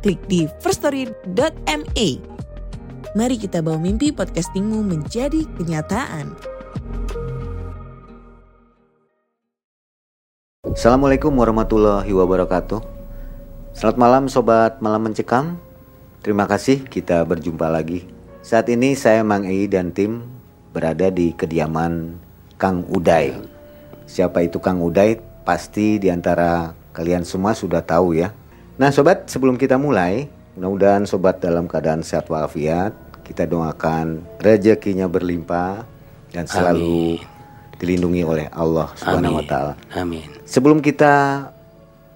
klik di firststory.me. Mari kita bawa mimpi podcastingmu menjadi kenyataan. Assalamualaikum warahmatullahi wabarakatuh. Selamat malam sobat malam mencekam. Terima kasih kita berjumpa lagi. Saat ini saya Mang Ei dan tim berada di kediaman Kang Uday. Siapa itu Kang Uday? Pasti di antara kalian semua sudah tahu ya. Nah sobat sebelum kita mulai, mudah-mudahan sobat dalam keadaan sehat walafiat. Kita doakan rezekinya berlimpah dan selalu dilindungi oleh Allah Subhanahu wa taala. Amin. Sebelum kita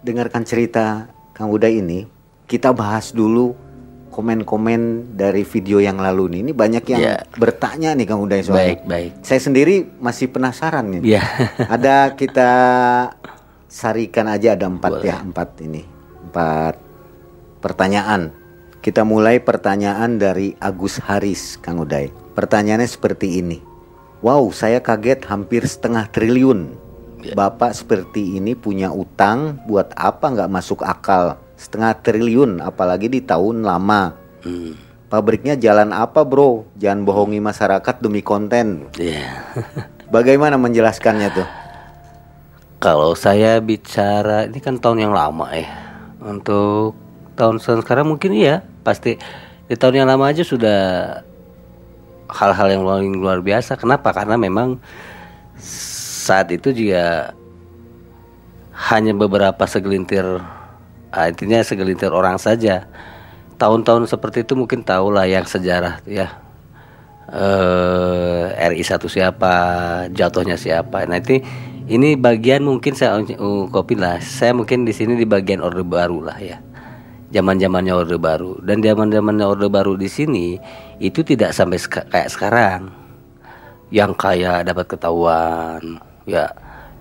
dengarkan cerita Kang Uday ini, kita bahas dulu komen-komen dari video yang lalu nih. Ini banyak yang Ya. bertanya nih Kang Uday soalnya. Baik, baik. Saya sendiri masih penasaran nih. Ya. Ada kita sarikan aja ada empat Boleh. ya empat ini empat pertanyaan. Kita mulai pertanyaan dari Agus Haris Kang Uday. Pertanyaannya seperti ini. Wow, saya kaget hampir setengah triliun. Ya. Bapak seperti ini punya utang buat apa nggak masuk akal? Setengah triliun apalagi di tahun lama. Hmm. Pabriknya jalan apa bro? Jangan bohongi masyarakat demi konten. Ya. Bagaimana menjelaskannya tuh? Kalau saya bicara ini kan tahun yang lama ya. Untuk tahun sekarang mungkin iya, pasti di tahun yang lama aja sudah hal-hal yang luar, luar biasa. Kenapa? Karena memang saat itu juga hanya beberapa segelintir ah, intinya segelintir orang saja. Tahun-tahun seperti itu mungkin tahulah yang sejarah ya. eh RI satu siapa, jatuhnya siapa. Nanti ini bagian mungkin saya ungkapin lah. Saya mungkin di sini di bagian orde baru lah ya. Zaman-zamannya orde baru. Dan zaman-zamannya orde baru di sini itu tidak sampai seka- kayak sekarang. Yang kaya dapat ketahuan ya.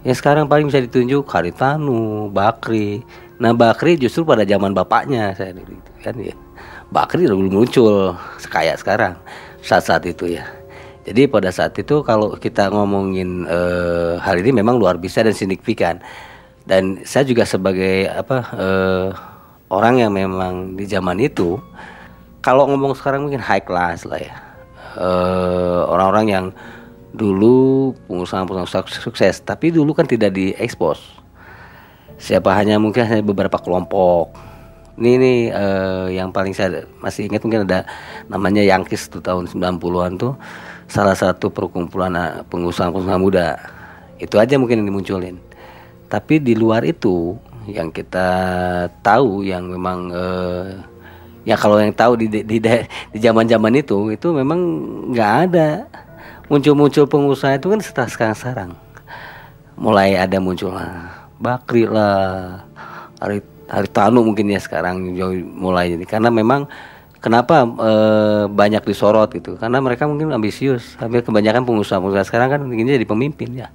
Yang sekarang paling bisa ditunjuk Haritanu Bakri. Nah Bakri justru pada zaman bapaknya saya dulu itu kan ya. Bakri belum muncul sekaya sekarang. Saat-saat itu ya jadi pada saat itu kalau kita ngomongin eh, hal ini memang luar biasa dan signifikan. Dan saya juga sebagai apa eh, orang yang memang di zaman itu kalau ngomong sekarang mungkin high class lah ya. Eh, orang-orang yang dulu pengusaha-pengusaha sukses tapi dulu kan tidak diekspos. Siapa hanya mungkin hanya beberapa kelompok. Ini nih yang paling saya masih ingat mungkin ada namanya Yangkis tuh tahun 90-an tuh salah satu perkumpulan eh, pengusaha-pengusaha muda. Itu aja mungkin yang dimunculin. Tapi di luar itu yang kita tahu yang memang eh, ya kalau yang tahu di di di zaman-zaman itu itu memang nggak ada. Muncul-muncul pengusaha itu kan setelah sekarang-sekarang mulai ada muncul lah Bakri lah Hari Haritanu mungkin ya sekarang mulai. Jadi karena memang kenapa eh, banyak disorot gitu karena mereka mungkin ambisius hampir kebanyakan pengusaha-pengusaha sekarang kan inginnya jadi pemimpin ya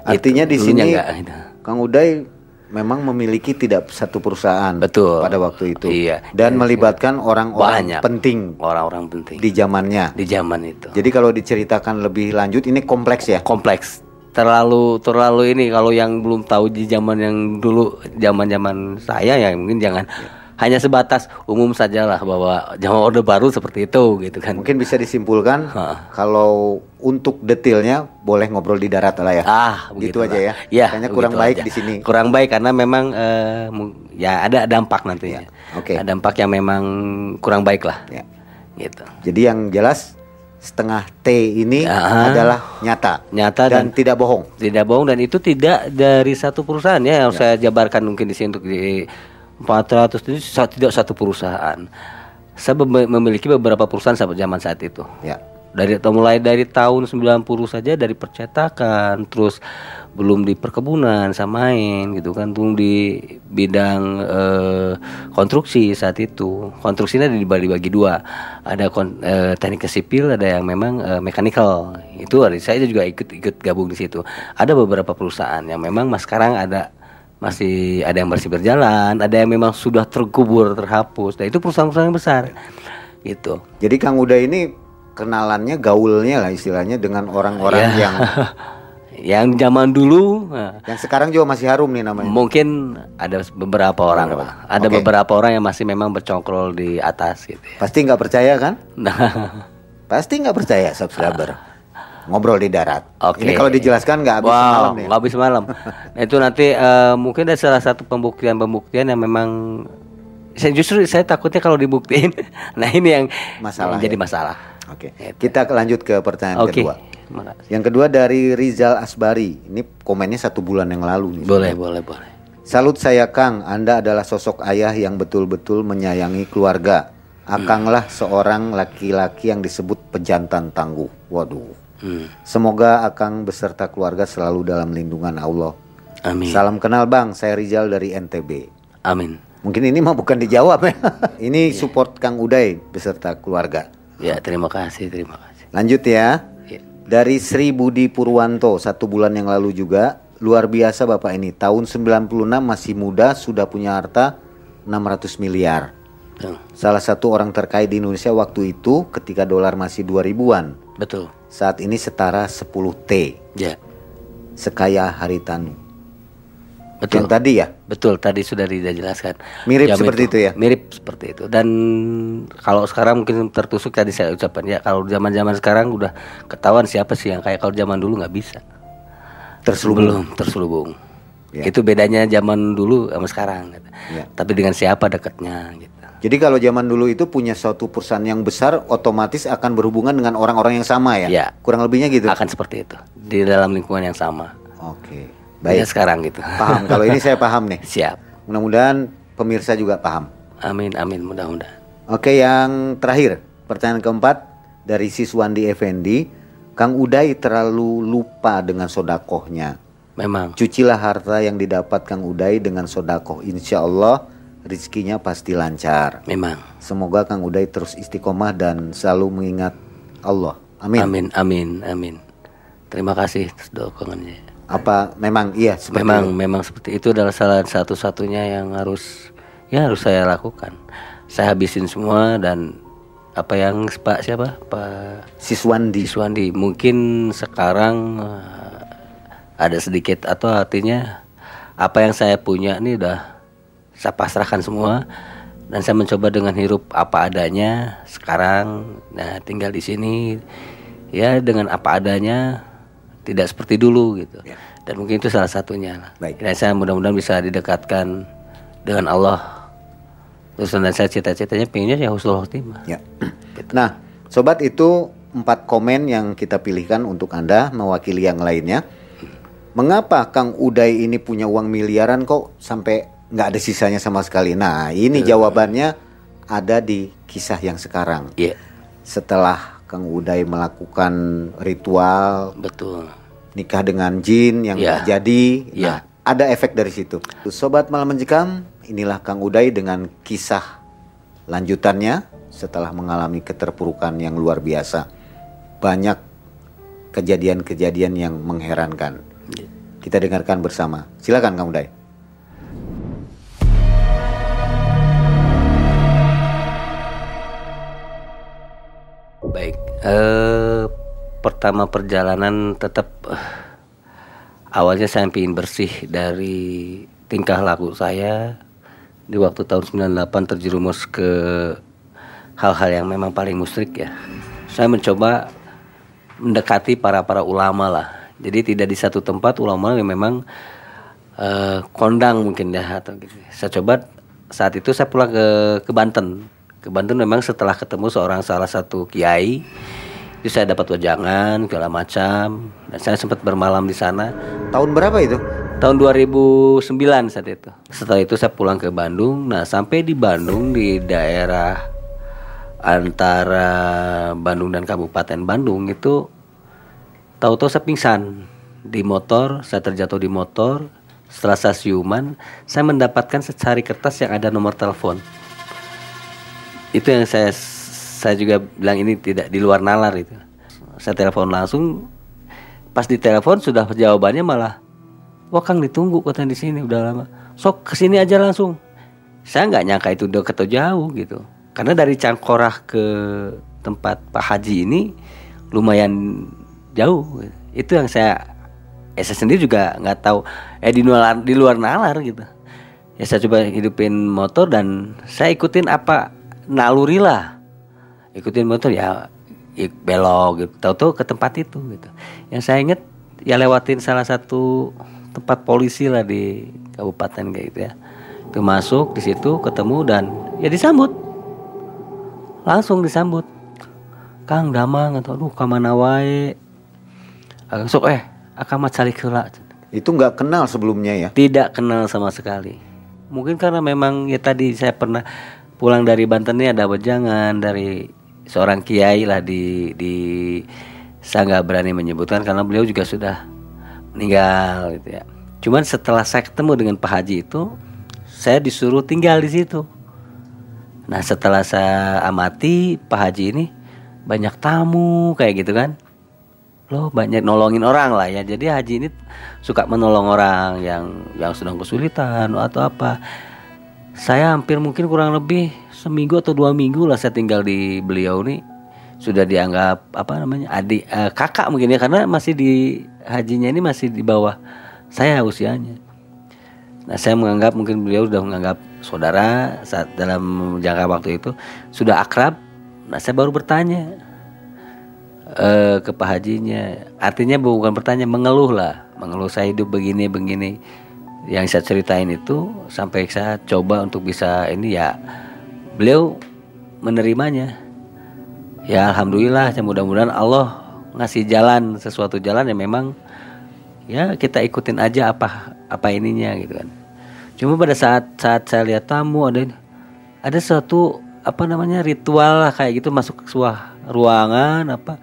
Artinya Itu, di sini nggak, gitu. Kang Uday memang memiliki tidak satu perusahaan Betul. pada waktu itu Iya. dan melibatkan orang-orang Banyak. penting orang-orang penting di zamannya. di zaman itu Jadi kalau diceritakan lebih lanjut ini kompleks ya. kompleks terlalu terlalu ini kalau yang belum tahu di zaman yang dulu zaman zaman saya ya mungkin jangan hanya sebatas umum sajalah bahwa zaman orde baru seperti itu gitu kan Mungkin bisa disimpulkan Ha. kalau untuk detailnya boleh ngobrol di darat lah ya. ah gitu aja ya. ya Kayaknya kurang baik aja. di sini. kurang baik karena memang mu- ya ada dampak nantinya Oke. ada dampak yang memang kurang baik lah Ya. gitu Jadi yang jelas setengah T ini Ya. adalah nyata, Nyata dan, dan- tidak bohong. tidak bohong dan itu tidak dari satu perusahaan ya yang saya jabarkan mungkin di sini untuk di 400 itu tidak satu perusahaan. Saya mem- memiliki beberapa perusahaan sampai zaman saat itu. Ya. dari atau mulai dari tahun 90 saja dari percetakan terus belum di perkebunan samain gitu kan belum di bidang eh, konstruksi saat itu konstruksinya dibagi bagi dua ada kon, eh, teknik sipil ada yang memang eh, mechanical itu saya juga ikut ikut gabung di situ ada beberapa perusahaan yang memang mas sekarang ada masih ada yang masih berjalan ada yang memang sudah terkubur terhapus nah itu perusahaan-perusahaan yang besar gitu Jadi Kang Uda ini kenalannya gaulnya lah istilahnya dengan orang-orang Ya. yang yang zaman dulu nah, yang sekarang juga masih harum nih namanya. mungkin ada beberapa orang lah ada Oke. beberapa orang yang masih memang bercongkrol di atas gitu ya. Pasti nggak percaya kan? nah Pasti nggak percaya subscriber. Ngobrol di darat. Oke. Ini kalau dijelaskan nggak habis wow, semalam nih. nggak habis malam. nah, itu nanti eh, mungkin ada salah satu pembuktian-pembuktian yang memang saya justru saya takutnya kalau dibuktiin. nah ini yang Masalah yang jadi ya. masalah. Oke. Kita lanjut ke pertanyaan Oke. kedua. Makasih. Yang kedua dari Rizal Asbari. Ini komennya satu bulan yang lalu nih. Boleh, boleh, boleh. Salut saya Kang, Anda adalah sosok ayah yang betul-betul menyayangi keluarga. Akanglah seorang laki-laki yang disebut pejantan tangguh. Waduh. Hmm. Semoga Akang beserta keluarga selalu dalam lindungan Allah. Amin. Salam kenal Bang, saya Rizal dari NTB. Amin. Mungkin ini mah bukan dijawab ya. ini support Kang Uday beserta keluarga. Ya, terima kasih, terima kasih. Lanjut ya. Ya. Dari Sri Budi Purwanto satu bulan yang lalu juga luar biasa Bapak ini. Tahun 96 masih muda sudah punya harta 600 miliar. Tuh, Salah satu orang terkaya di Indonesia waktu itu ketika dolar masih 2000-an. Betul. Saat ini setara 10 T. Ya, Sekaya Haritanu. betul. Yang tadi ya. Betul, tadi sudah dijelaskan. Mirip Jam seperti itu ya? Mirip seperti itu. Dan kalau sekarang mungkin tertusuk tadi saya ucapkan ya, kalau zaman-zaman sekarang udah ketahuan siapa sih yang kayak kalau zaman dulu nggak bisa. Terselubung. Belum terselubung. Ya. Itu bedanya zaman dulu sama sekarang. gitu. Ya. Tapi dengan siapa dekatnya gitu. Jadi kalau zaman dulu itu punya suatu perusahaan yang besar otomatis akan berhubungan dengan orang-orang yang sama ya. Ya. Kurang lebihnya gitu. Akan seperti itu di dalam lingkungan yang sama. Oke. Baik. Baik. sekarang gitu. Paham. Kalau ini saya paham nih. Siap. Mudah-mudahan pemirsa juga paham. Amin amin mudah-mudahan. Oke, yang terakhir, pertanyaan keempat dari Siswandi Effendi, Kang Uday terlalu lupa dengan sodakohnya. Memang. Cucilah harta yang didapat Kang Uday dengan sodakoh. Insya Allah rizkinya pasti lancar. Memang. Semoga Kang Uday terus istiqomah dan selalu mengingat Allah. Amin. Amin amin amin. Terima kasih atas dukungannya. Apa memang iya seperti memang itu? memang seperti itu adalah salah satu-satunya yang harus ya harus saya lakukan. Saya habisin semua dan apa yang Pak siapa Pak Siswandi. Siswandi mungkin sekarang eh, ada sedikit atau artinya apa yang saya punya ini udah saya pasrahkan semua. Dan saya mencoba dengan hirup apa adanya sekarang. Nah tinggal di sini ya dengan apa adanya tidak seperti dulu gitu. Dan mungkin itu salah satunya lah. Baik. dan saya mudah-mudahan bisa didekatkan dengan Allah. Terus dan saya cita-citanya pengennya ya husnul khotimah. Ya. Nah, sobat itu empat komen yang kita pilihkan untuk Anda mewakili yang lainnya. Mengapa Kang Uday ini punya uang miliaran kok sampai nggak ada sisanya sama sekali? Nah, ini jawabannya ada di kisah yang sekarang. Iya Setelah Kang Uday melakukan ritual betul nikah dengan jin yang Iya. nggak jadi, Iya. nah, ada efek dari situ. Sobat malam mencekam, inilah Kang Uday dengan kisah lanjutannya setelah mengalami keterpurukan yang luar biasa. Banyak kejadian-kejadian yang mengherankan. Kita dengarkan bersama. Silakan Kang Uday. Eh pertama perjalanan tetap eh, awalnya saya ingin bersih dari tingkah laku saya di waktu tahun 98 terjerumus ke hal-hal yang memang paling musyrik ya. Saya mencoba mendekati para para ulama lah. Jadi tidak di satu tempat ulama yang memang eh, kondang mungkin ya atau gitu. Saya coba saat itu saya pulang ke ke Banten. Ke Banten memang setelah ketemu seorang salah satu kiai itu saya dapat wejangan segala macam dan saya sempat bermalam di sana Tahun berapa itu? tahun 2009 saat itu. Setelah itu saya pulang ke Bandung. Nah, sampai di Bandung di daerah antara Bandung dan Kabupaten Bandung itu tahu-tahu saya pingsan di motor, saya terjatuh di motor. Setelah saya siuman, saya mendapatkan secari kertas yang ada nomor telepon. Itu yang saya saya juga bilang ini tidak di luar nalar itu. Saya telepon langsung. Pas di telepon sudah jawabannya malah, wah Kang ditunggu kota di sini udah lama. Sok ke sini aja langsung. Saya nggak nyangka itu udah atau jauh gitu. Karena dari Cangkorah ke tempat Pak Haji ini lumayan jauh. Itu yang saya ya saya sendiri juga nggak tahu eh di luar di luar nalar gitu ya saya coba hidupin motor dan saya ikutin apa naluri lah ikutin motor ya belok gitu. Tahu-tahu ke tempat itu gitu. Yang saya inget ya lewatin salah satu tempat polisi lah di kabupaten kayak gitu ya. Itu masuk di situ ketemu dan ya disambut. Langsung disambut. Kang Damang atau aduh kamana wae sok eh akamat cari kela. Itu nggak kenal sebelumnya ya? Tidak kenal sama sekali. Mungkin karena memang ya tadi saya pernah pulang dari Banten ini ada wejangan dari seorang kiai lah di di saya nggak berani menyebutkan karena beliau juga sudah meninggal gitu ya. Cuman setelah saya ketemu dengan Pak Haji itu saya disuruh tinggal di situ. Nah setelah saya amati Pak Haji ini banyak tamu kayak gitu kan. Loh banyak nolongin orang lah ya. Jadi haji ini suka menolong orang yang yang sedang kesulitan atau apa saya hampir mungkin kurang lebih seminggu atau dua minggu lah saya tinggal di beliau nih sudah dianggap apa namanya adik eh, kakak mungkin ya karena masih di hajinya ini masih di bawah saya usianya nah saya menganggap mungkin beliau sudah menganggap saudara saat dalam jangka waktu itu sudah akrab nah saya baru bertanya uh, ke Pak Hajinya. Artinya bukan bertanya, mengeluh lah, mengeluh saya hidup begini begini. Yang saya ceritain itu sampai saya coba untuk bisa ini ya beliau menerimanya. Ya alhamdulillah, ya mudah-mudahan Allah ngasih jalan sesuatu jalan yang memang ya kita ikutin aja apa apa ininya gitu kan. Cuma pada saat saat saya lihat tamu ada ada suatu apa namanya ritual lah kayak gitu masuk ke sebuah ruangan apa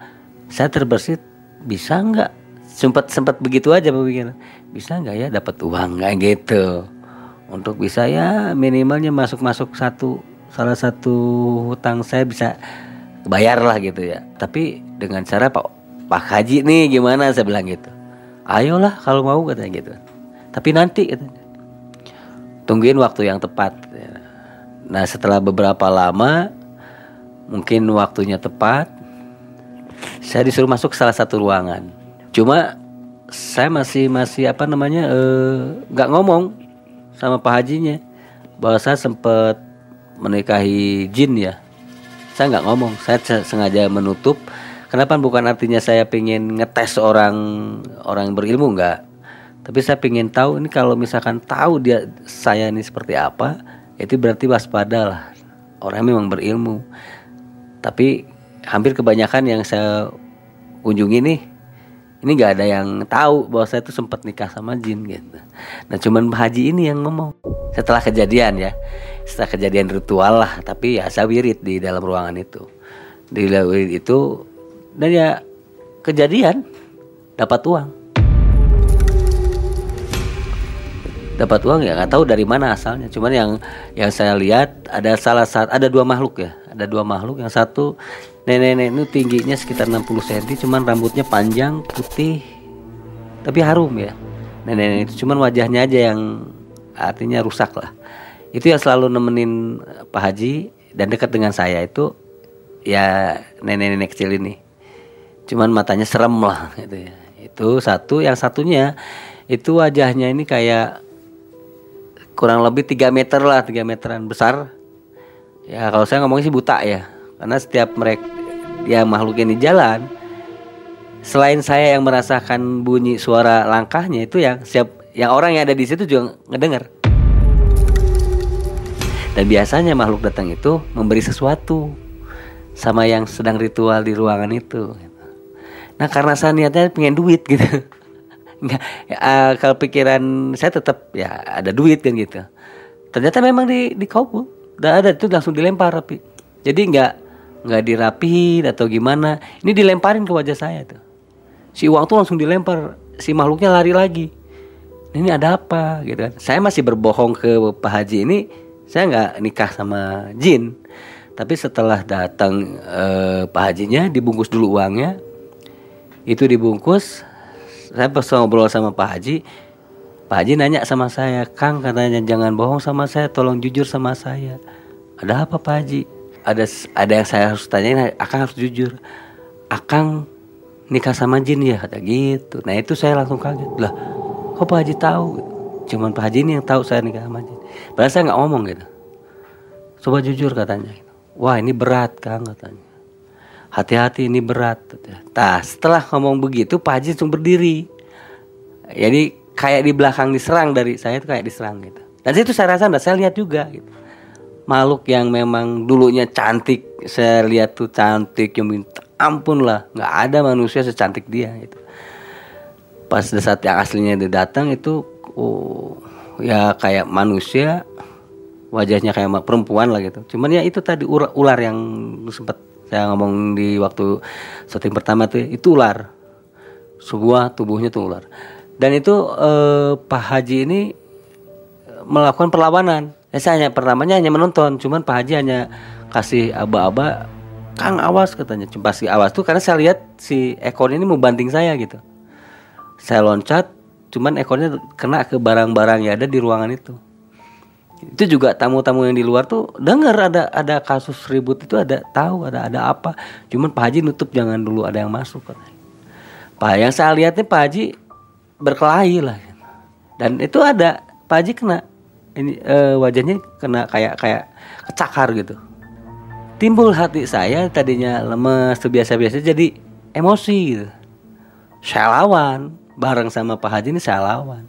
saya terbersit bisa nggak sempat sempat begitu aja berpikir bisa nggak ya dapat uang nggak gitu? Untuk bisa ya minimalnya masuk masuk satu salah satu hutang saya bisa bayar lah gitu ya. Tapi dengan cara pak pak haji nih gimana? Saya bilang gitu. Ayolah kalau mau katanya gitu. Tapi nanti katanya. Tungguin waktu yang tepat. Nah setelah beberapa lama mungkin waktunya tepat saya disuruh masuk salah satu ruangan. Cuma saya masih masih apa namanya eh, nggak uh, ngomong sama Pak Hajinya. Bahwa saya sempat menikahi jin ya. Saya nggak ngomong saya sengaja menutup. Kenapa bukan artinya saya pengen ngetes orang orang berilmu? Nggak. Tapi saya pengen tahu ini kalau misalkan tahu dia saya ini seperti apa itu berarti waspada lah. Orang memang berilmu. Tapi hampir kebanyakan yang saya kunjungi nih ini nggak ada yang tahu bahwa saya itu sempat nikah sama jin gitu. Nah cuman haji ini yang ngomong setelah kejadian ya, setelah kejadian ritual lah. Tapi ya saya wirid di dalam ruangan itu, di wirid itu dan ya kejadian dapat uang, dapat uang ya nggak tahu dari mana asalnya. Cuman yang yang saya lihat ada salah satu ada dua makhluk ya, ada dua makhluk. Yang satu nenek-nenek itu tingginya sekitar 60 cm cuman rambutnya panjang putih tapi harum ya. Nenek-nenek itu cuman wajahnya aja yang artinya rusak lah. Itu yang selalu nemenin Pak Haji dan dekat dengan saya itu ya nenek-nenek kecil ini. Cuman matanya serem lah gitu ya. Itu satu yang satunya itu wajahnya ini kayak kurang lebih 3 meter lah 3 meteran besar. Ya kalau saya ngomongnya sih buta ya karena setiap mereka yang makhluk ini jalan. Selain saya yang merasakan bunyi suara langkahnya itu yang siap yang orang yang ada di situ juga ngedengar dan biasanya makhluk datang itu memberi sesuatu sama yang sedang ritual di ruangan itu. Nah karena saya niatnya pengen duit gitu. Nggak ya, kalau pikiran saya tetap ya ada duit kan gitu. Ternyata memang di di kau udah ada itu langsung dilempar tapi. Jadi nggak nggak dirapihin atau gimana. Ini dilemparin ke wajah saya tuh. Si uang tuh langsung dilempar si makhluknya lari lagi. Ini ada apa gitu kan? Saya masih berbohong ke Pak Haji ini saya nggak nikah sama jin. Tapi setelah datang eh, Pak Hajinya dibungkus dulu uangnya. Itu dibungkus saya pas ngobrol sama Pak Haji Pak Haji nanya sama saya Kang katanya jangan bohong sama saya tolong jujur sama saya. Ada apa Pak Haji ada ada yang saya harus tanyain Akang harus jujur. Akang nikah sama jin ya? Kata gitu. Nah itu saya langsung kaget. Lah kok Pak Haji tahu? Cuman Pak Haji ini yang tahu saya nikah sama jin. Padahal saya nggak ngomong gitu. Coba jujur katanya. Wah ini berat Kang katanya. Hati-hati ini berat nah setelah ngomong begitu Pak Haji langsung berdiri. Jadi kayak di belakang diserang dari saya itu kayak diserang gitu. Dan itu saya rasa dan saya lihat juga gitu makhluk yang memang dulunya cantik. Saya lihat tuh cantik yang minta ampun lah nggak ada manusia secantik dia itu pas saat yang aslinya dia datang itu oh, ya kayak manusia wajahnya kayak perempuan lah gitu. Cuman ya itu tadi ular, ular yang sempat saya ngomong di waktu syuting pertama tuh itu ular. Sebuah tubuhnya tuh ular. Dan itu eh, Pak Haji ini melakukan perlawanan Ya, saya hanya pertamanya hanya menonton, cuman Pak Haji hanya kasih aba-aba, Kang awas katanya. Cuma si awas tuh karena saya lihat si ekor ini mau banting saya gitu. Saya loncat, cuman ekornya kena ke barang-barang yang ada di ruangan itu. Itu juga tamu-tamu yang di luar tuh dengar ada ada kasus ribut itu ada tahu ada ada apa. Cuman Pak Haji nutup jangan dulu ada yang masuk katanya. Pak yang saya lihatnya Pak Haji berkelahi lah. Dan itu ada Pak Haji kena ini uh, wajahnya kena kayak kayak kecakar gitu. Timbul hati saya tadinya lemes biasa-biasa jadi emosi gitu. Saya lawan. Bareng sama Pak Haji ini saya lawan.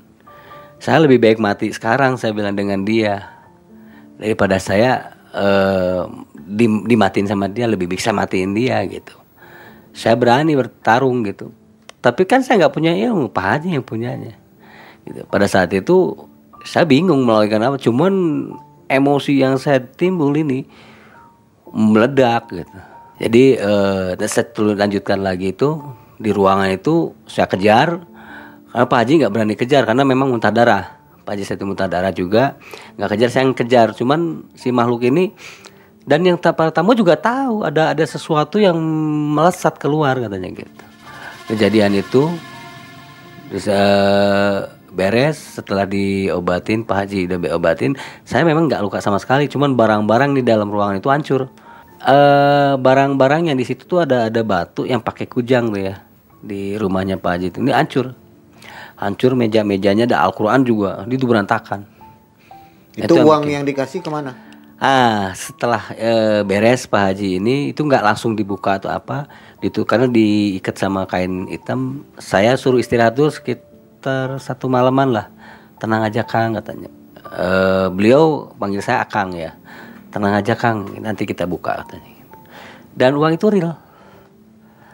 Saya lebih baik mati sekarang saya bilang dengan dia. Daripada saya uh, dimatiin sama dia lebih bisa matiin dia gitu. Saya berani bertarung gitu. Tapi kan saya nggak punya ilmu Pak Haji yang punyanya. Gitu. Pada saat itu saya bingung melakukan apa. Cuman emosi yang saya timbul ini meledak gitu. Jadi eh, saya lanjutkan lagi itu di ruangan itu saya kejar. Karena Pak Haji nggak berani kejar karena memang muntah darah. Pak Haji saya muntah darah juga nggak kejar saya yang kejar. Cuman si makhluk ini dan yang para tamu juga tahu ada ada sesuatu yang melesat keluar katanya gitu. Kejadian itu bisa beres setelah diobatin Pak Haji udah diobatin saya memang nggak luka sama sekali cuman barang-barang di dalam ruangan itu hancur. Uh, barang-barang yang di situ tuh ada ada batu yang pakai kujang tuh ya di rumahnya Pak Haji itu. Ini hancur. Hancur meja-mejanya ada Al-Quran juga itu berantakan itu, itu uang yang, yang dikasih ke mana? Ah setelah e, beres Pak Haji ini itu nggak langsung dibuka atau apa itu karena diikat sama kain hitam saya suruh istirahat dulu sekitar sekitar satu malaman lah. Tenang aja Kang katanya. E, beliau panggil saya Akang ya. Tenang aja Kang nanti kita buka katanya. Dan uang itu real.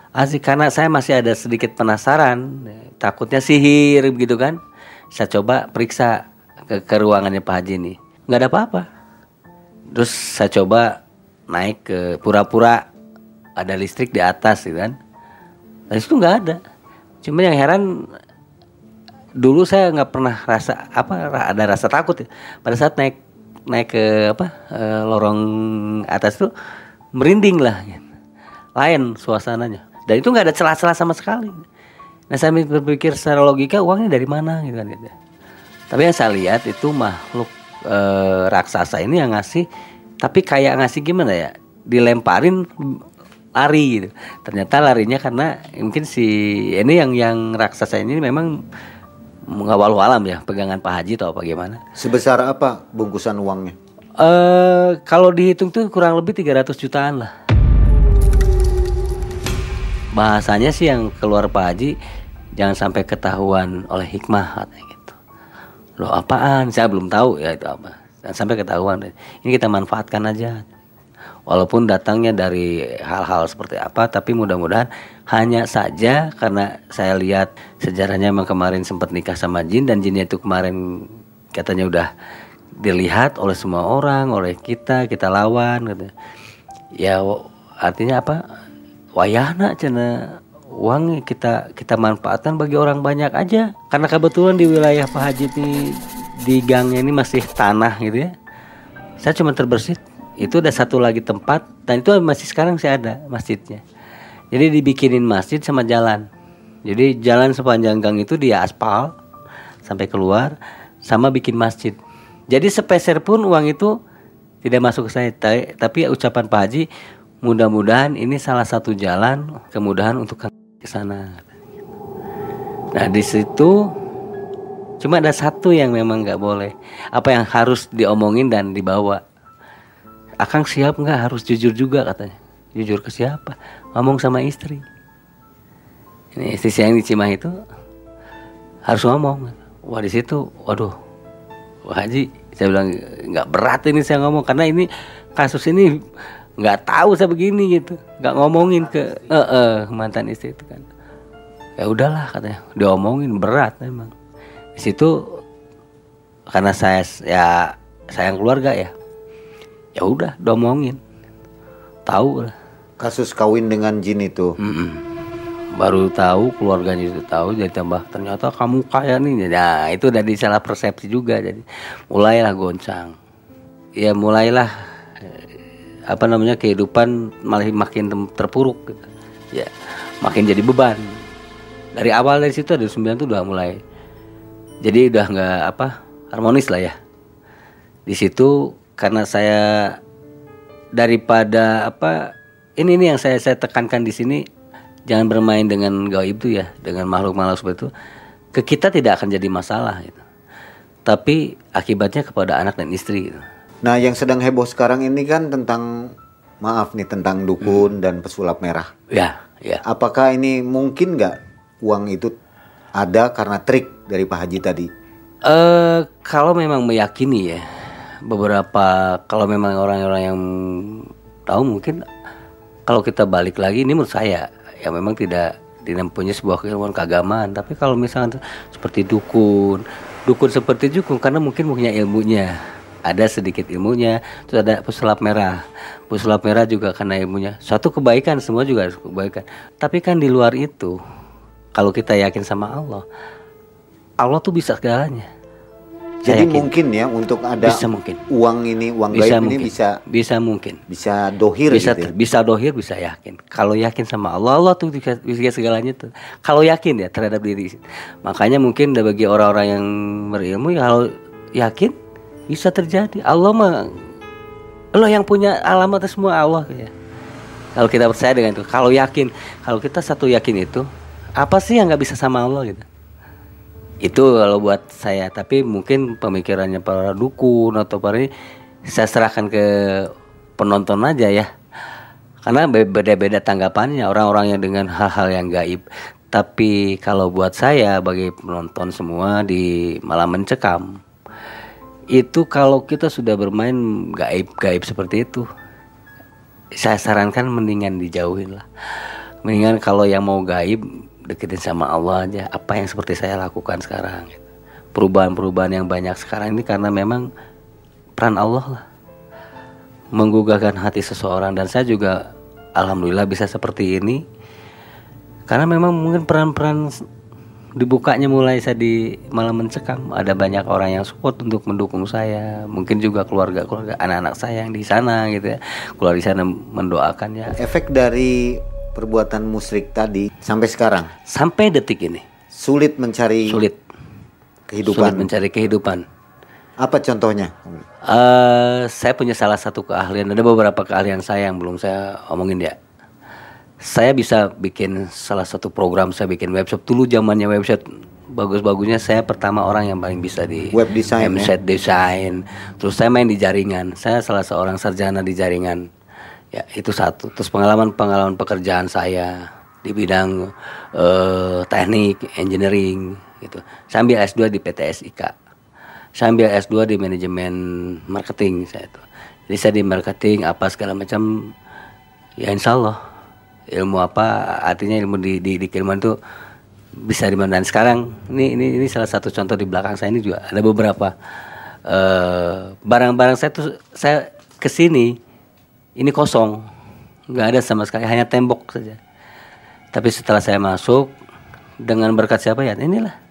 Asik karena saya masih ada sedikit penasaran. Takutnya sihir gitu kan? Saya coba periksa ke, ke ruangannya Pak Haji ini. Nggak ada apa-apa. Terus saya coba naik ke pura-pura. Ada listrik di atas gitu kan? Dan itu nggak ada. Cuma yang heran dulu saya nggak pernah rasa apa ada rasa takut ya. Pada saat naik naik ke apa e, lorong atas itu merinding lah gitu. lain suasananya. Dan itu nggak ada celah-celah sama sekali. Nah saya berpikir secara logika uangnya dari mana gitu kan gitu. tapi yang saya lihat itu makhluk e, raksasa ini yang ngasih tapi kayak ngasih gimana ya? Dilemparin lari gitu. Ternyata larinya karena mungkin si ini yang yang raksasa ini memang mengawal alam ya pegangan Pak Haji atau apa gimana? Sebesar apa bungkusan uangnya? Eh uh, kalau dihitung tuh kurang lebih 300 jutaan lah. Bahasanya sih yang keluar Pak Haji jangan sampai ketahuan oleh hikmah katanya gitu. Loh apaan? Saya belum tahu ya itu apa. Jangan sampai ketahuan. Ini kita manfaatkan aja walaupun datangnya dari hal-hal seperti apa tapi mudah-mudahan hanya saja karena saya lihat sejarahnya memang kemarin sempat nikah sama jin dan jinnya itu kemarin katanya udah dilihat oleh semua orang oleh kita kita lawan gitu. Ya artinya apa? Wayahna cina uang kita kita manfaatkan bagi orang banyak aja. Karena kebetulan di wilayah Pak Haji ini di gangnya ini masih tanah gitu ya. Saya cuma terbersit itu ada satu lagi tempat dan itu masih sekarang sih ada masjidnya. Jadi dibikinin masjid sama jalan. Jadi jalan sepanjang gang itu dia aspal sampai keluar sama bikin masjid. Jadi sepeser pun uang itu tidak masuk ke saya. Tapi ucapan Pak Haji mudah-mudahan ini salah satu jalan kemudahan untuk ke sana. Nah di situ cuma ada satu yang memang nggak boleh. Apa yang harus diomongin dan dibawa akang siap nggak? Harus jujur juga katanya. Jujur ke siapa? Ngomong sama istri. Ini istri saya yang di Cimahi itu harus ngomong. Wah di situ waduh. Wah Haji saya bilang nggak berat ini saya ngomong karena ini kasus ini nggak tahu saya begini gitu. Nggak ngomongin ke eh -e, mantan istri itu kan. Ya udahlah katanya. Diomongin berat memang. Di situ karena saya ya sayang keluarga ya ya udah diomongin. Tahu lah. Kasus kawin dengan jin itu. Mm -mm. baru tahu keluarganya itu tahu jadi tambah ternyata kamu kaya nih. Nah itu dari salah persepsi juga jadi mulailah goncang. Ya mulailah apa namanya kehidupan malah makin terpuruk gitu. ya makin jadi beban. Dari awal dari situ ada sembilan tuh udah mulai jadi udah nggak apa harmonis lah ya. Di situ karena saya daripada apa ini nih yang saya saya tekankan di sini jangan bermain dengan gaib itu ya dengan makhluk-makhluk seperti itu ke kita tidak akan jadi masalah gitu tapi akibatnya kepada anak dan istri gitu. Nah, yang sedang heboh sekarang ini kan tentang maaf nih tentang dukun hmm. dan pesulap merah. Ya, ya. Apakah ini mungkin nggak uang itu ada karena trik dari Pak Haji tadi? Eh, uh, kalau memang meyakini ya beberapa kalau memang orang-orang yang tahu mungkin kalau kita balik lagi ini menurut saya ya memang tidak tidak punya sebuah keilmuan keagamaan. Tapi kalau misalnya seperti dukun dukun seperti dukun karena mungkin punya ilmunya. Ada sedikit ilmunya terus ada pesulap merah. Pesulap merah juga karena ilmunya. Satu kebaikan semua juga kebaikan. Tapi kan di luar itu kalau kita yakin sama Allah Allah tuh bisa segalanya jadi mungkin ya untuk ada bisa mungkin. uang ini uang bisa gaib mungkin. ini bisa bisa mungkin. bisa dohir bisa gitu ya? bisa dohir bisa yakin. Kalau yakin sama Allah Allah tuh bisa, bisa segalanya tuh. Kalau yakin ya terhadap diri. Makanya mungkin bagi orang-orang yang berilmu ya kalau yakin bisa terjadi. Allah mah Allah yang punya alamat semua Allah ya. Kalau kita percaya dengan itu kalau yakin kalau kita satu yakin itu apa sih yang nggak bisa sama Allah gitu itu kalau buat saya tapi mungkin pemikirannya para dukun atau para ini saya serahkan ke penonton aja ya. Karena beda-beda tanggapannya orang-orang yang dengan hal-hal yang gaib. Tapi kalau buat saya bagi penonton semua di malam mencekam itu kalau kita sudah bermain gaib-gaib seperti itu saya sarankan mendingan dijauhin lah. Mendingan kalau yang mau gaib deketin sama Allah aja. Apa yang seperti saya lakukan sekarang? Perubahan-perubahan yang banyak sekarang ini karena memang peran Allah lah. Menggugahkan hati seseorang. Dan saya juga alhamdulillah bisa seperti ini. Karena memang mungkin peran-peran dibukanya mulai saya di malam mencekam. Ada banyak orang yang support untuk mendukung saya. Mungkin juga keluarga keluarga anak-anak saya yang di sana gitu ya. Keluar di sana mendoakannya efek dari perbuatan musyrik tadi sampai sekarang? Sampai detik ini. Sulit mencari sulit kehidupan. Sulit mencari kehidupan. Apa contohnya? Uh, saya punya salah satu keahlian. Ada beberapa keahlian saya yang belum saya omongin ya. Saya bisa bikin salah satu program. Saya bikin website dulu zamannya website bagus-bagusnya saya pertama orang yang paling bisa di web design website ya? design. Terus saya main di jaringan. Saya salah seorang sarjana di jaringan ya itu satu. Terus pengalaman pengalaman pekerjaan saya di bidang uh, teknik engineering gitu. Saya ambil S2 di PTSIK saya ambil S2 di manajemen marketing saya itu. Jadi saya di marketing apa segala macam ya insya Allah ilmu apa artinya ilmu di di, di keilmuan itu bisa di dan sekarang ini ini ini salah satu contoh di belakang saya ini juga. Ada beberapa eh, barang-barang uh, saya tuh saya ke sini ini kosong nggak ada sama sekali hanya tembok saja tapi setelah saya masuk dengan berkat siapa ya inilah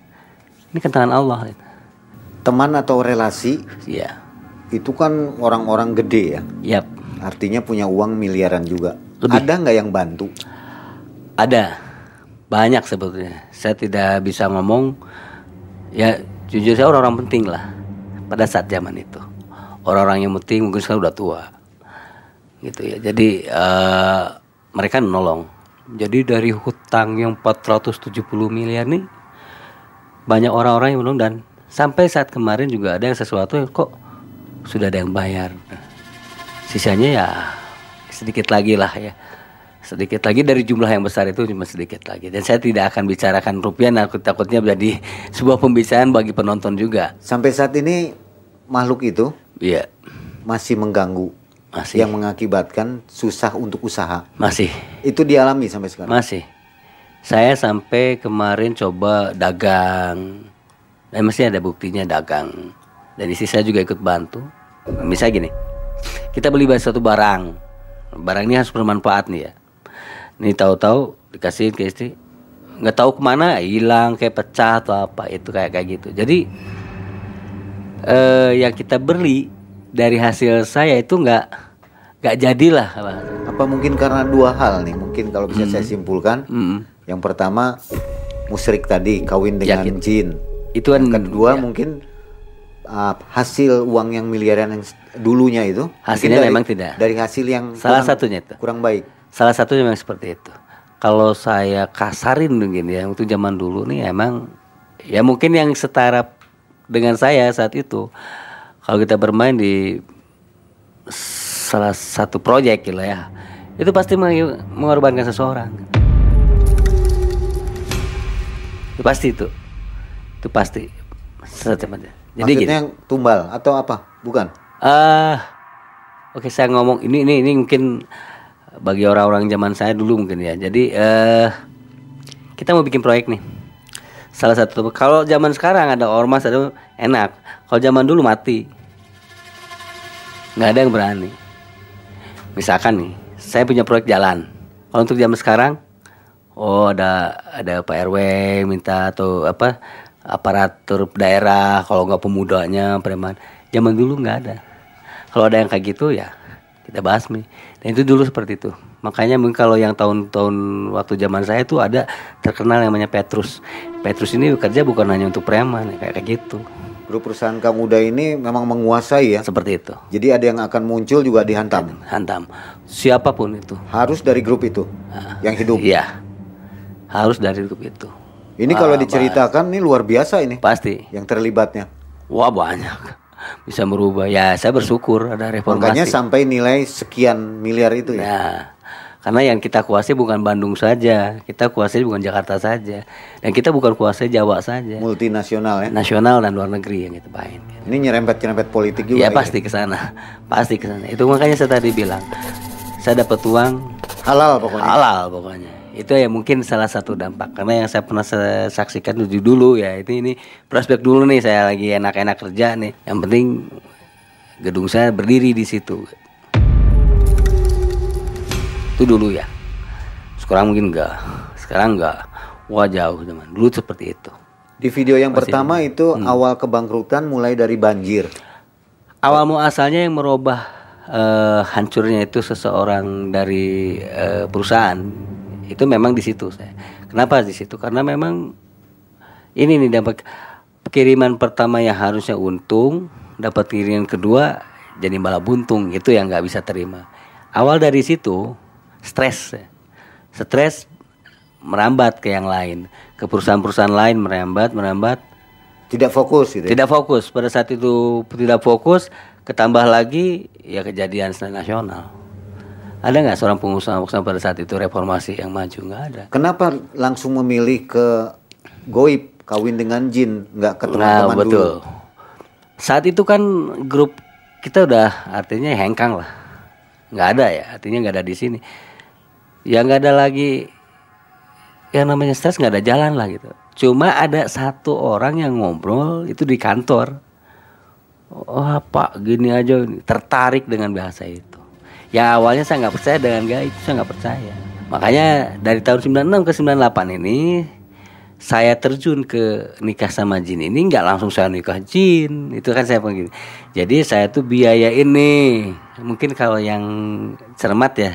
ini kan tangan Allah. Teman atau relasi Iya. itu kan orang-orang gede ya. Yap. Artinya punya uang miliaran juga. Lebih. Ada nggak yang bantu? Ada banyak sebetulnya. Saya tidak bisa ngomong. Ya jujur saya orang-orang penting lah pada saat zaman itu. Orang-orang yang penting mungkin sekarang udah tua. Gitu ya. Jadi eh, mereka nolong. Jadi dari hutang yang 470 miliar nih banyak orang-orang yang menolong dan sampai saat kemarin juga ada yang sesuatu yang kok sudah ada yang bayar. Sisanya ya sedikit lagi lah ya sedikit lagi dari jumlah yang besar itu cuma sedikit lagi dan saya tidak akan bicarakan rupiah aku takutnya menjadi sebuah pembicaraan bagi penonton juga Sampai saat ini makhluk itu iya masih mengganggu, masih. Yang mengakibatkan susah untuk usaha. masih. Itu dialami sampai sekarang. masih. Saya sampai kemarin coba dagang. Dan masih ada buktinya dagang. Dan istri saya juga ikut bantu. Misalnya gini kita beli satu barang. Barang ini harus bermanfaat nih ya. Ini tahu-tahu dikasih ke istri nggak tahu ke mana hilang kayak pecah atau apa. Itu kayak kayak gitu. Jadi eh yang kita beli dari hasil saya itu nggak nggak jadilah Apa mungkin karena dua hal nih? Mungkin kalau bisa saya simpulkan, Mm. yang pertama musrik tadi kawin dengan Yakin. jin. itu kan Yang kedua ya, mungkin uh, hasil uang yang miliaran yang dulunya itu Hasilnya dari- memang tidak. dari hasil yang Salah kurang- satunya itu. kurang baik. Salah satunya memang seperti itu. Kalau saya kasarin mungkin ya, untuk zaman dulu nih emang ya mungkin yang setara dengan saya saat itu. Kalau kita bermain di salah satu proyek gitu ya, itu pasti meng- mengorbankan seseorang. Itu pasti itu, itu pasti. Secepatnya. Jadi gini. Maksudnya yang tumbal atau apa? Bukan. Ah, oke saya ngomong ini ini ini mungkin bagi orang-orang zaman saya dulu mungkin ya. Jadi eh kita mau bikin proyek nih. Salah satu kalau zaman sekarang ada ormas ada enak. Kalau zaman dulu mati. nggak ada yang berani. Misalkan nih, saya punya proyek jalan. Kalau untuk zaman sekarang, oh ada ada Pak RW minta atau apa aparatur daerah, kalau nggak pemudanya, preman. Zaman dulu nggak ada. Kalau ada yang kayak gitu ya kita bahas nih. Dan itu dulu seperti itu. Makanya mungkin kalau yang tahun-tahun waktu zaman saya itu ada terkenal yang namanya Petrus. Petrus ini bekerja bukan hanya untuk preman kayak kayak gitu. Grup perusahaan Kamuda ini memang menguasai ya. Seperti itu. Jadi ada yang akan muncul juga dihantam. Hantam. Siapa pun itu. Harus dari grup itu yang hidup. Iya. Harus dari grup itu. Ini kalau diceritakan ini luar biasa ini Pasti. yang terlibatnya. Wah banyak. Bisa merubah. Ya saya bersyukur ada reformasi. Makanya sampai nilai sekian miliar itu ya. Nah, karena yang kita kuasai bukan Bandung saja, kita kuasai bukan Jakarta saja, dan kita bukan kuasai Jawa saja, Multinasional ya. nasional dan luar negeri yang kita main. Ini nyerempet-nyerempet politik juga. Ya pasti ke sana, pasti ke sana. Itu makanya saya tadi bilang, saya dapat uang Halal pokoknya. halal pokoknya. Itu ya mungkin salah satu dampak karena yang saya pernah saya saksikan dulu dulu ya itu ini prospek dulu nih saya lagi enak-enak kerja nih. Yang penting gedung saya berdiri di situ. Itu dulu ya. Sekarang mungkin enggak. Sekarang enggak. Wah jauh zaman. Dulu seperti itu. Di video yang pertama itu awal kebangkrutan mulai dari banjir. Awal muasalnya yang merubah eh, hancurnya itu seseorang dari eh, perusahaan itu memang di situ saya. Kenapa di situ? Karena memang ini nih dapat kiriman pertama yang harusnya untung, dapat kiriman kedua jadi malah buntung. Itu yang nggak bisa terima. Awal dari situ stres, ya. stres merambat ke yang lain, ke perusahaan-perusahaan lain merambat, merambat. Tidak fokus gitu. ya. Tidak fokus pada saat itu tidak fokus ketambah lagi ya kejadian nasional. Ada nggak seorang pengusaha pengusaha pada saat itu reformasi yang maju nggak ada. Kenapa langsung memilih ke goib kawin dengan jin nggak ke Nah teman-teman betul. dulu? Saat itu kan grup kita udah artinya hengkang lah, nggak ada ya artinya nggak ada di sini. Ya nggak ada lagi yang namanya stres nggak ada jalan lah gitu. Cuma ada satu orang yang ngobrol itu di kantor. Oh pak gini aja tertarik dengan bahasa itu. Ya awalnya saya nggak percaya dengan gaib, saya nggak percaya. Makanya dari tahun 96 ke 98 ini saya terjun ke nikah sama jin ini nggak langsung saya nikah jin itu kan saya panggil jadi saya tuh biaya ini mungkin kalau yang cermat ya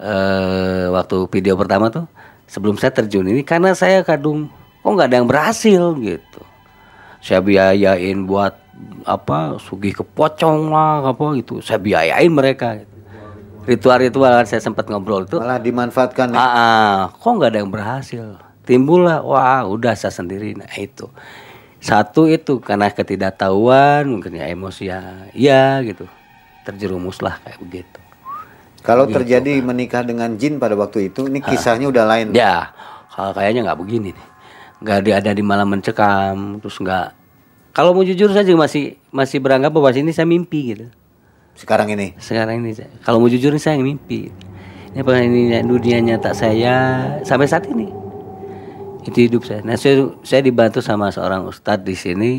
eh, waktu video pertama tuh sebelum saya terjun ini karena saya kadung kok nggak ada yang berhasil gitu. Saya biayain buat apa sugih ke pocong lah apa gitu. Saya biayain mereka gitu. ritual-ritual kan saya sempat ngobrol itu Malah dimanfaatkan ya. ah, ah, kok nggak ada yang berhasil? Timbul lah wah udah saya sendiri. Nah itu. Satu itu karena ketidaktahuan mungkin ya emosi ya iya gitu. Terjerumus lah kayak begitu Kalau terjadi menikah dengan jin pada waktu itu, ini kisahnya udah lain. ya kalau kayaknya nggak begini nih. Nggak ada ada di malam mencekam terus nggak kalau mau jujur saya juga masih masih beranggap bahwa ini saya mimpi gitu. Sekarang ini. sekarang ini kalau mau jujur ini saya mimpi. Ini apa ini dunia nyata saya sampai saat ini. Itu hidup saya. Nah saya, saya dibantu sama seorang ustadz di sini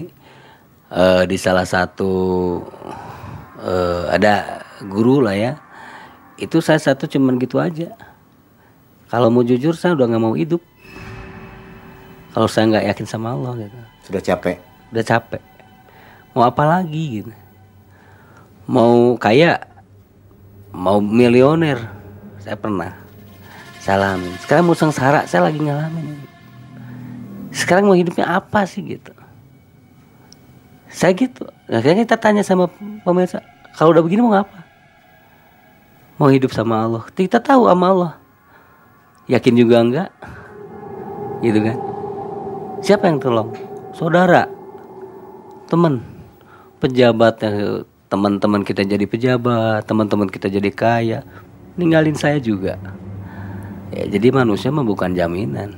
eh, di salah satu eh, ada guru lah ya itu saya satu cuman gitu aja. Kalau mau jujur saya udah nggak mau hidup. Kalau saya nggak yakin sama Allah gitu. Sudah capek. udah capek. Mau apa lagi gitu. Mau kaya mau milioner. Saya pernah. Saya alamin. Sekarang mau sengsara saya lagi ngalamin. Sekarang mau hidupnya apa sih gitu. Saya gitu. Akhirnya kita tanya sama pemirsa kalau udah begini mau ngapa mau hidup sama Allah. Kita tahu sama Allah. Yakin juga enggak? Gitu kan? Siapa yang tolong? Saudara. Teman. Pejabat yang teman-teman kita jadi pejabat teman-teman kita jadi kaya. Ninggalin saya juga. Ya jadi manusia mah bukan jaminan.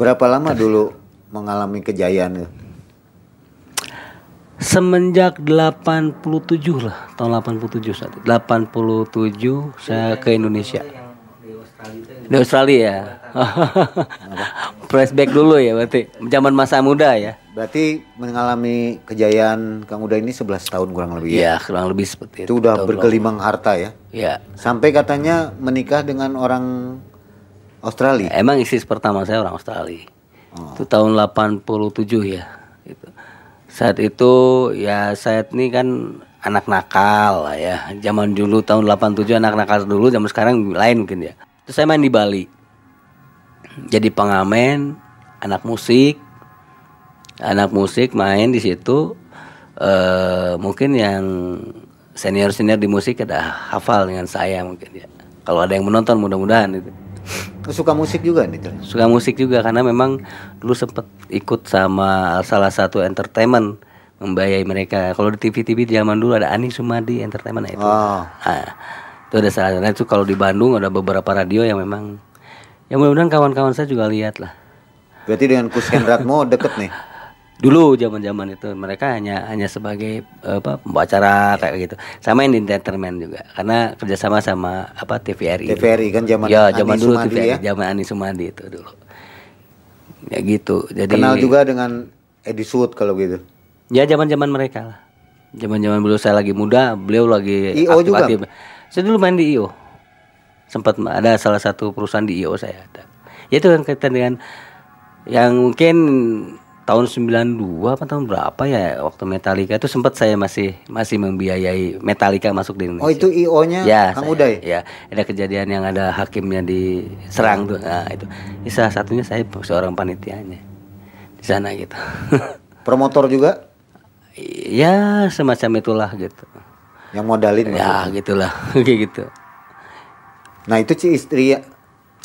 Berapa lama dulu mengalami kejayaan? Semenjak 87 lah tahun 87 saat itu. 87 saya ke Indonesia di Australia ya flashback dulu ya berarti zaman masa muda ya Berarti mengalami kejayaan Kang Uda ini 11 tahun kurang lebih ya. Iya kurang lebih seperti itu Itu udah bergelimang harta ya. ya Sampai katanya menikah dengan orang Australia. Emang istri pertama saya orang Australia. Itu tahun 87 ya. Gitu. Saat itu ya saya ini kan anak nakal ya. Zaman dulu tahun 87 anak nakal dulu, zaman sekarang lain mungkin ya. Terus saya main di Bali. Jadi pengamen, anak musik. Anak musik main di situ eh mungkin yang senior-senior di musik ada hafal dengan saya mungkin ya. Kalau ada yang menonton mudah-mudahan itu Suka musik juga nih. Suka musik juga karena memang dulu sempet ikut sama salah satu entertainment membayai mereka kalau di TV TV zaman dulu ada Ani Sumadi entertainment itu Oh. Nah, itu ada salah nah, itu kalau di Bandung ada beberapa radio yang memang ya mudah-mudahan kawan-kawan saya juga lihat lah Berarti dengan Kus Hendratmo deket nih. Dulu zaman-zaman itu mereka hanya hanya sebagai apa pembawa acara kayak gitu. Sama yang di entertainment juga karena kerjasama sama apa TVRI TVRI kan zaman ya zaman dulu Sumadi TVRI ya. zaman Ani Sumadi itu dulu. Ya gitu. Jadi Kenal juga dengan Edi Sud kalau gitu. ya zaman zaman mereka lah. Zaman zaman beliau saya lagi muda beliau lagi IO juga? aktif saya dulu main di IO sempat ada salah satu perusahaan di IO saya ada. Ya itu kan kaitan dengan yang mungkin tahun 92 apa tahun berapa ya waktu Metallica itu sempat saya masih masih membiayai Metallica masuk di Indonesia. Oh itu IO-nya ya, Kang saya- Uda ya? ya ada kejadian yang ada hakimnya diserang tuh. Nah itu. Ini salah satunya saya seorang panitianya di sana gitu. Promotor juga? Ya semacam itulah gitu. Yang modalin. ya gitulah. Kayak gitu. Nah itu si istri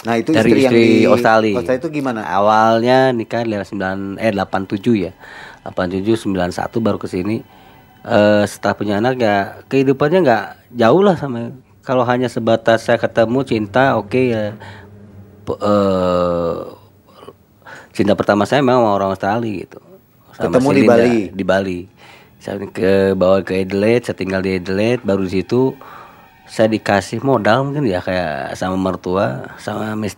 Nah itu dari istri, istri, yang di Australia Australia itu gimana? awalnya nikah di 9 eh 87 ya. 87 91 baru ke sini eh setelah punya anak ya kehidupannya nggak jauh lah sama kalau hanya sebatas saya ketemu cinta oke ya. P- eh, cinta pertama saya memang sama orang Australia gitu. Sama Ketemu si di Linda, Bali? di Bali. Saya ke bawa ke Adelaide saya tinggal di Adelaide baru di situ saya dikasih modal mungkin ya kayak sama mertua sama Miss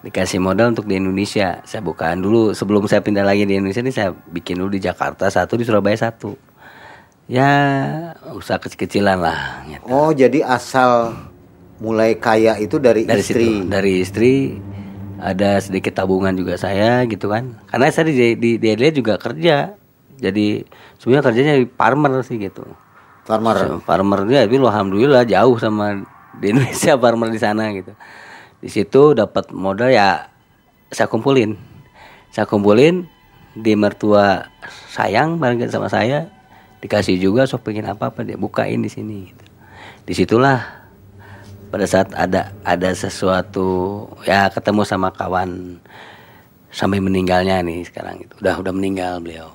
dikasih modal untuk di Indonesia. Saya bukaan dulu. Sebelum saya pindah lagi di Indonesia ini saya bikin dulu di Jakarta satu di Surabaya satu. Ya usaha kecil-kecilan lah gitu. Oh, jadi asal mulai kaya itu dari, dari istri. situ dari istri. Ada sedikit tabungan juga saya gitu kan. Karena saya di di, di juga kerja. Jadi sebenarnya kerjanya di farmer sih gitu Farmer. farmer ya tapi alhamdulillah jauh sama di Indonesia farmer di sana gitu di situ dapat modal ya saya kumpulin saya kumpulin di mertua sayang bareng sama saya dikasih juga sok pengen apa apa dia bukain di sini gitu. di situlah pada saat ada ada sesuatu ya ketemu sama kawan sampai meninggalnya nih sekarang itu udah udah meninggal beliau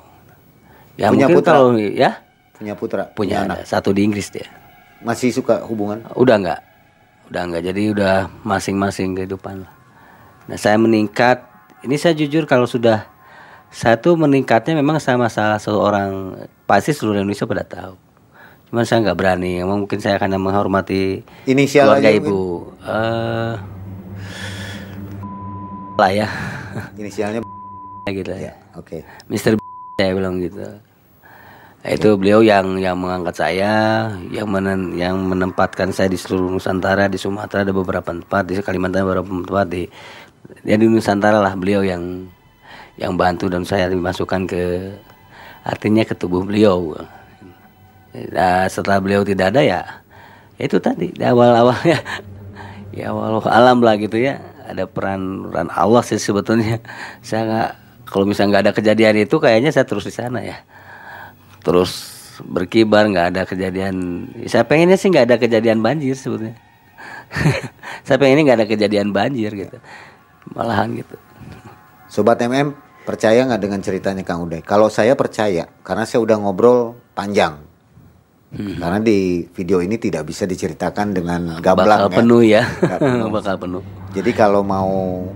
ya Punya mungkin putra? kalau ya Punya putra, punya anak. ada. Satu di Inggris dia. Masih suka hubungan? udah enggak udah enggak jadi udah masing-masing kehidupan lah. Nah saya meningkat. Ini saya jujur kalau sudah satu meningkatnya memang sama salah seorang pasti seluruh Indonesia pada tahu. Cuman saya nggak berani. Emang mungkin saya akan menghormati Inisial keluarga ibu. Eh lah ya. Inisialnya gitu ya. Oke. Mister saya bilang gitu. Nah, itu beliau yang yang mengangkat saya, yang menen, yang menempatkan saya di seluruh Nusantara, di Sumatera ada beberapa tempat, di Kalimantan ada beberapa tempat di ya di Nusantara lah beliau yang yang bantu dan saya dimasukkan ke artinya ke tubuh beliau. Nah, setelah beliau tidak ada ya itu tadi di awal-awalnya. Ya walau alam lah gitu ya ada peran peran Allah sih sebetulnya. Saya nggak kalau misalnya nggak ada kejadian itu kayaknya saya terus di sana ya terus berkibar nggak ada kejadian saya pengennya sih nggak ada kejadian banjir sebetulnya saya pengennya nggak ada kejadian banjir gitu malahan gitu Sobat MM, percaya nggak dengan ceritanya Kang Uday? Kalau saya percaya, karena saya udah ngobrol panjang. Hmm. Karena di video ini tidak bisa diceritakan dengan bakal gamblang ya. penuh ya Nggak penuh. bakal penuh Jadi kalau mau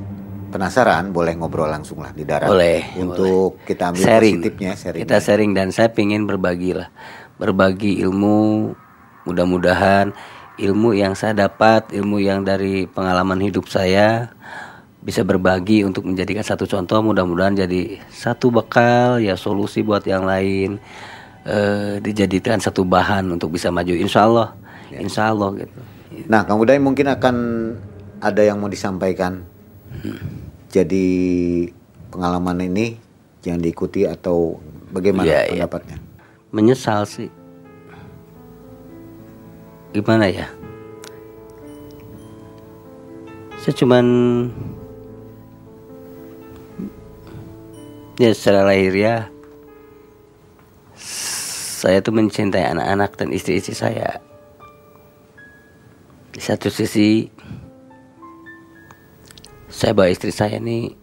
penasaran, boleh ngobrol langsung lah di darat. Boleh, Untuk kita ambil sharing. positifnya, sharing. Kita sharing dan saya ingin berbagi lah, berbagi ilmu. Mudah-mudahan ilmu yang saya dapat, ilmu yang dari pengalaman hidup saya bisa berbagi untuk menjadikan satu contoh. Mudah-mudahan jadi satu bekal ya solusi buat yang lain. eh, dijadikan satu bahan untuk bisa maju. Insya Allah, Insya Allah gitu. Nah, Kang Uday mungkin akan ada yang mau disampaikan. Jadi pengalaman ini jangan diikuti atau bagaimana iya. pendapatnya? Menyesal sih. Gimana ya? Saya cuman ya secara lahir ya saya tuh mencintai anak-anak dan istri-istri saya. Di satu sisi saya bawa istri saya nih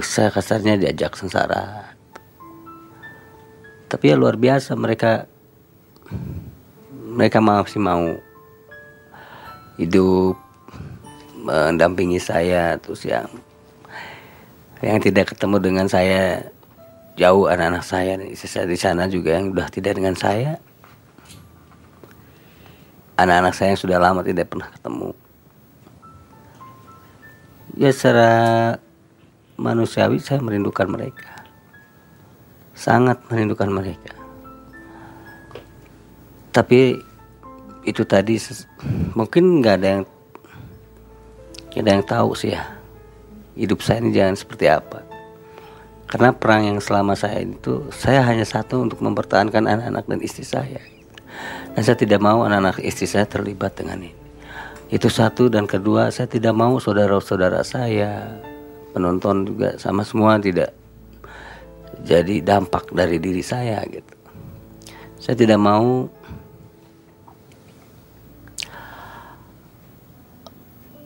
saya kasarnya diajak sengsara. Tapi ya luar biasa mereka mereka masih mau hidup mendampingi saya terus yang yang tidak ketemu dengan saya jauh anak-anak saya di sana juga yang udah tidak dengan saya. Anak-anak saya yang sudah lama tidak pernah ketemu ya secara manusiawi saya merindukan mereka. Sangat merindukan mereka. Tapi itu tadi mungkin nggak ada yang nggak ada yang tahu sih ya hidup saya ini jangan seperti apa. Karena perang yang selama saya itu saya hanya satu untuk mempertahankan anak-anak dan istri saya. Dan saya tidak mau anak-anak istri saya terlibat dengan ini itu satu dan kedua saya tidak mau saudara-saudara saya penonton juga sama semua tidak jadi dampak dari diri saya gitu. Saya tidak mau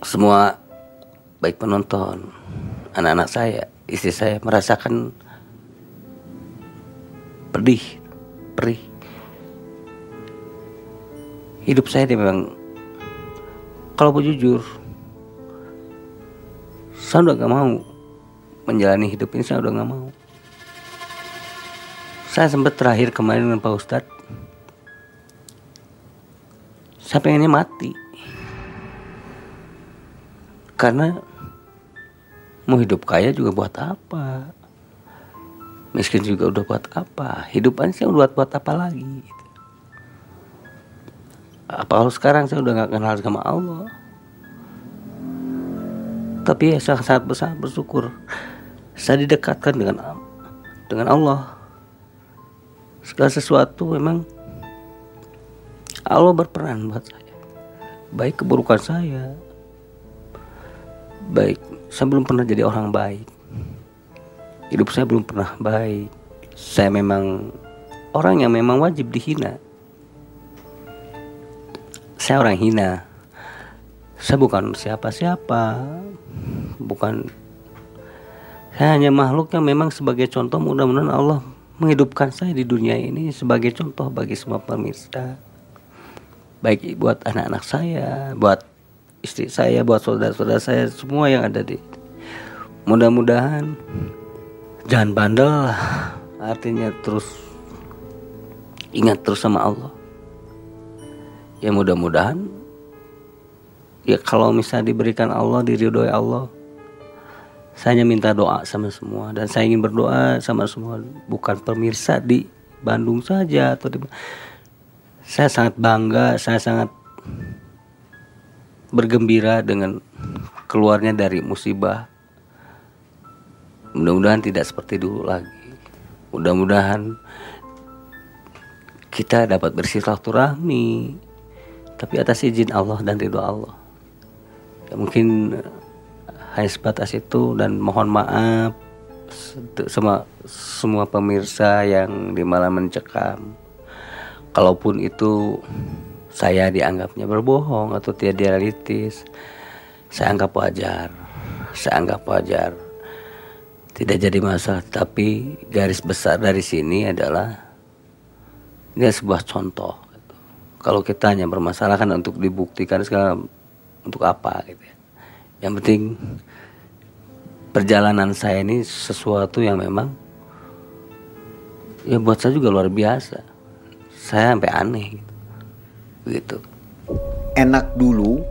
semua baik penonton anak-anak saya istri saya merasakan pedih perih. Hidup saya memang kalau mau jujur saya udah gak mau menjalani hidup ini saya udah gak mau. Saya sempat terakhir kemarin dengan Pak Ustadz saya pengennya mati. Karena mau hidup kaya juga buat apa? Miskin juga udah buat apa? Hidup aja saya udah buat apa lagi. Apa harus sekarang saya udah nggak kenal sama Allah? Tapi ya saya sangat besar bersyukur saya didekatkan dengan dengan Allah. Segala sesuatu memang Allah berperan buat saya. Baik keburukan saya baik saya belum pernah jadi orang baik. Hidup saya belum pernah baik. Saya memang orang yang memang wajib dihina saya orang hina saya bukan siapa-siapa bukan saya hanya makhluk yang memang sebagai contoh mudah-mudahan Allah menghidupkan saya di dunia ini sebagai contoh bagi semua pemirsa baik buat anak-anak saya, buat istri saya, buat saudara-saudara saya, semua yang ada di. Mudah-mudahan jangan bandel. Artinya terus ingat terus sama Allah. Ya mudah-mudahan ya kalau misalnya diberikan Allah diridhoi Allah saya hanya minta doa sama semua dan saya ingin berdoa sama semua bukan pemirsa di Bandung saja atau di saya sangat bangga, saya sangat bergembira dengan keluarnya dari musibah. Mudah-mudahan tidak seperti dulu lagi. Mudah-mudahan kita dapat bersilaturahmi, tapi atas izin Allah dan ridho Allah. Ya, mungkin hanya sebatas itu dan mohon maaf sama semua pemirsa yang di malam mencekam. Kalaupun itu saya dianggapnya berbohong atau tidak realistis saya anggap wajar. Saya anggap wajar. Tidak jadi masalah. Tapi garis besar dari sini adalah ini sebuah contoh kalau kita hanya bermasalah kan untuk dibuktikan segala untuk apa gitu ya yang penting perjalanan saya ini sesuatu yang memang ya buat saya juga luar biasa saya sampai aneh gitu. gitu. Enak dulu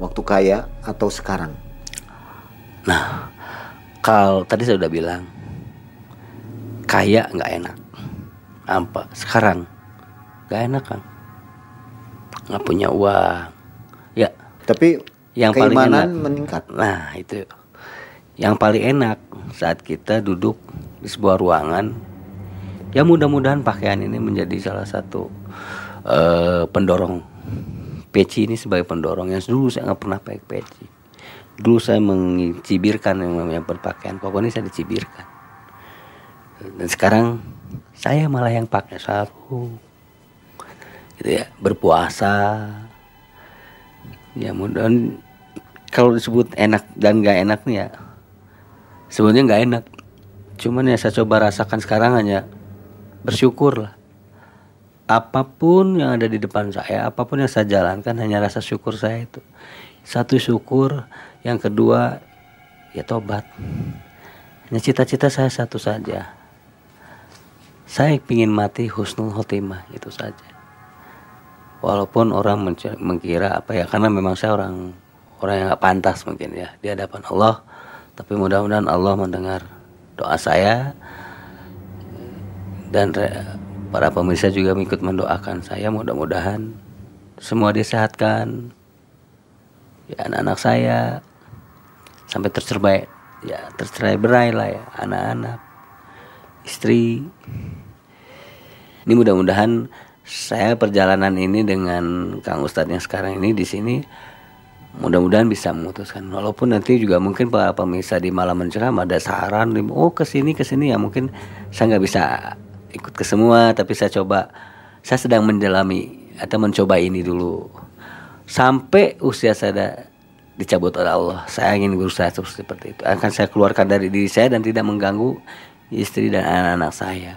waktu kaya atau sekarang? Nah, kalau tadi saya udah bilang kaya nggak enak. Apa? Sekarang nggak enak kan? Nggak punya uang. Ya. Tapi yang paling enak. meningkat. Nah itu. Yang paling enak saat kita duduk di sebuah ruangan ya mudah-mudahan pakaian ini menjadi salah satu uh, pendorong peci ini sebagai pendorong. Yang dulu saya nggak pernah pakai peci. Dulu saya mencibirkan yang namanya berpakaian. Pokoknya saya dicibirkan. Dan sekarang saya malah yang pakai sarung gitu ya berpuasa. Ya mudah kalau disebut enak dan gak enak nih ya sebenarnya nggak enak. Cuman ya saya coba rasakan sekarang hanya bersyukurlah apa pun yang ada di depan saya apa pun yang saya jalankan hanya rasa syukur saya itu. Satu syukur yang kedua ya tobat. Hanya cita-cita saya satu saja. Saya ingin mati husnul khotimah itu saja walaupun orang mengira apa ya karena memang saya orang orang yang gak pantas mungkin ya di hadapan Allah. Tapi mudah-mudahan Allah mendengar doa saya. Dan para pemirsa juga ikut mendoakan saya mudah-mudahan semua disehatkan. Ya anak-anak saya sampai tercerai ya tercerai berai lah ya anak-anak istri. Ini mudah-mudahan saya perjalanan ini dengan Kang Ustadz yang sekarang ini di sini mudah-mudahan bisa memutuskan. Walaupun nanti juga mungkin para pemirsa di malam menceram ada saran oh ke sini ke sini ya mungkin saya nggak bisa ikut ke semua tapi saya coba. Saya sedang mendalami atau mencoba ini dulu. Sampai usia saya dicabut oleh Allah saya ingin berusaha terus seperti itu. Akan saya keluarkan dari diri saya dan tidak mengganggu istri dan anak-anak saya.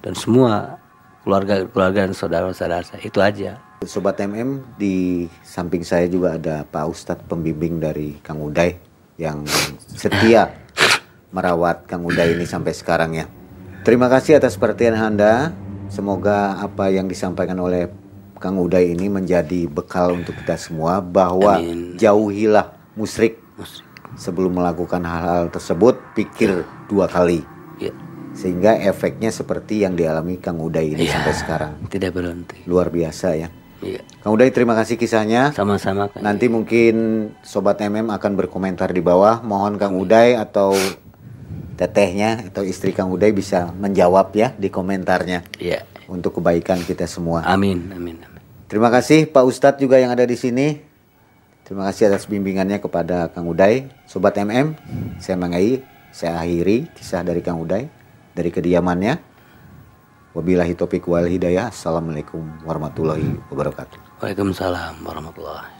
Dan semua keluarga keluarga dan saudara-saudara saya itu aja Sobat MM di samping saya juga ada Pak Ustadz pembimbing dari Kang Uday yang setia merawat Kang Uday ini sampai sekarang ya. Terima kasih atas perhatian Anda. Semoga apa yang disampaikan oleh Kang Uday ini menjadi bekal untuk kita semua bahwa Amin. jauhilah musrik. Sebelum melakukan hal-hal tersebut, pikir dua kali. Ya. Sehingga efeknya seperti yang dialami Kang Uday ini Iya. sampai sekarang. Tidak berhenti. Luar biasa ya. Iya. Kang Uday terima kasih kisahnya. Sama-sama Kang. Nanti mungkin sobat MM akan berkomentar di bawah. Mohon Kang Uday atau tetehnya atau istri Kang Uday bisa menjawab ya di komentarnya Iya. untuk kebaikan kita semua. Amin, amin, amin. Terima kasih Pak Ustadz juga yang ada di sini. Terima kasih atas bimbingannya kepada Kang Uday. Sobat MM, saya Mangai, saya akhiri kisah dari Kang Uday dari kediamannya. Wabillahi taufiq wal hidayah. Assalamualaikum warahmatullahi wabarakatuh. Waalaikumsalam warahmatullahi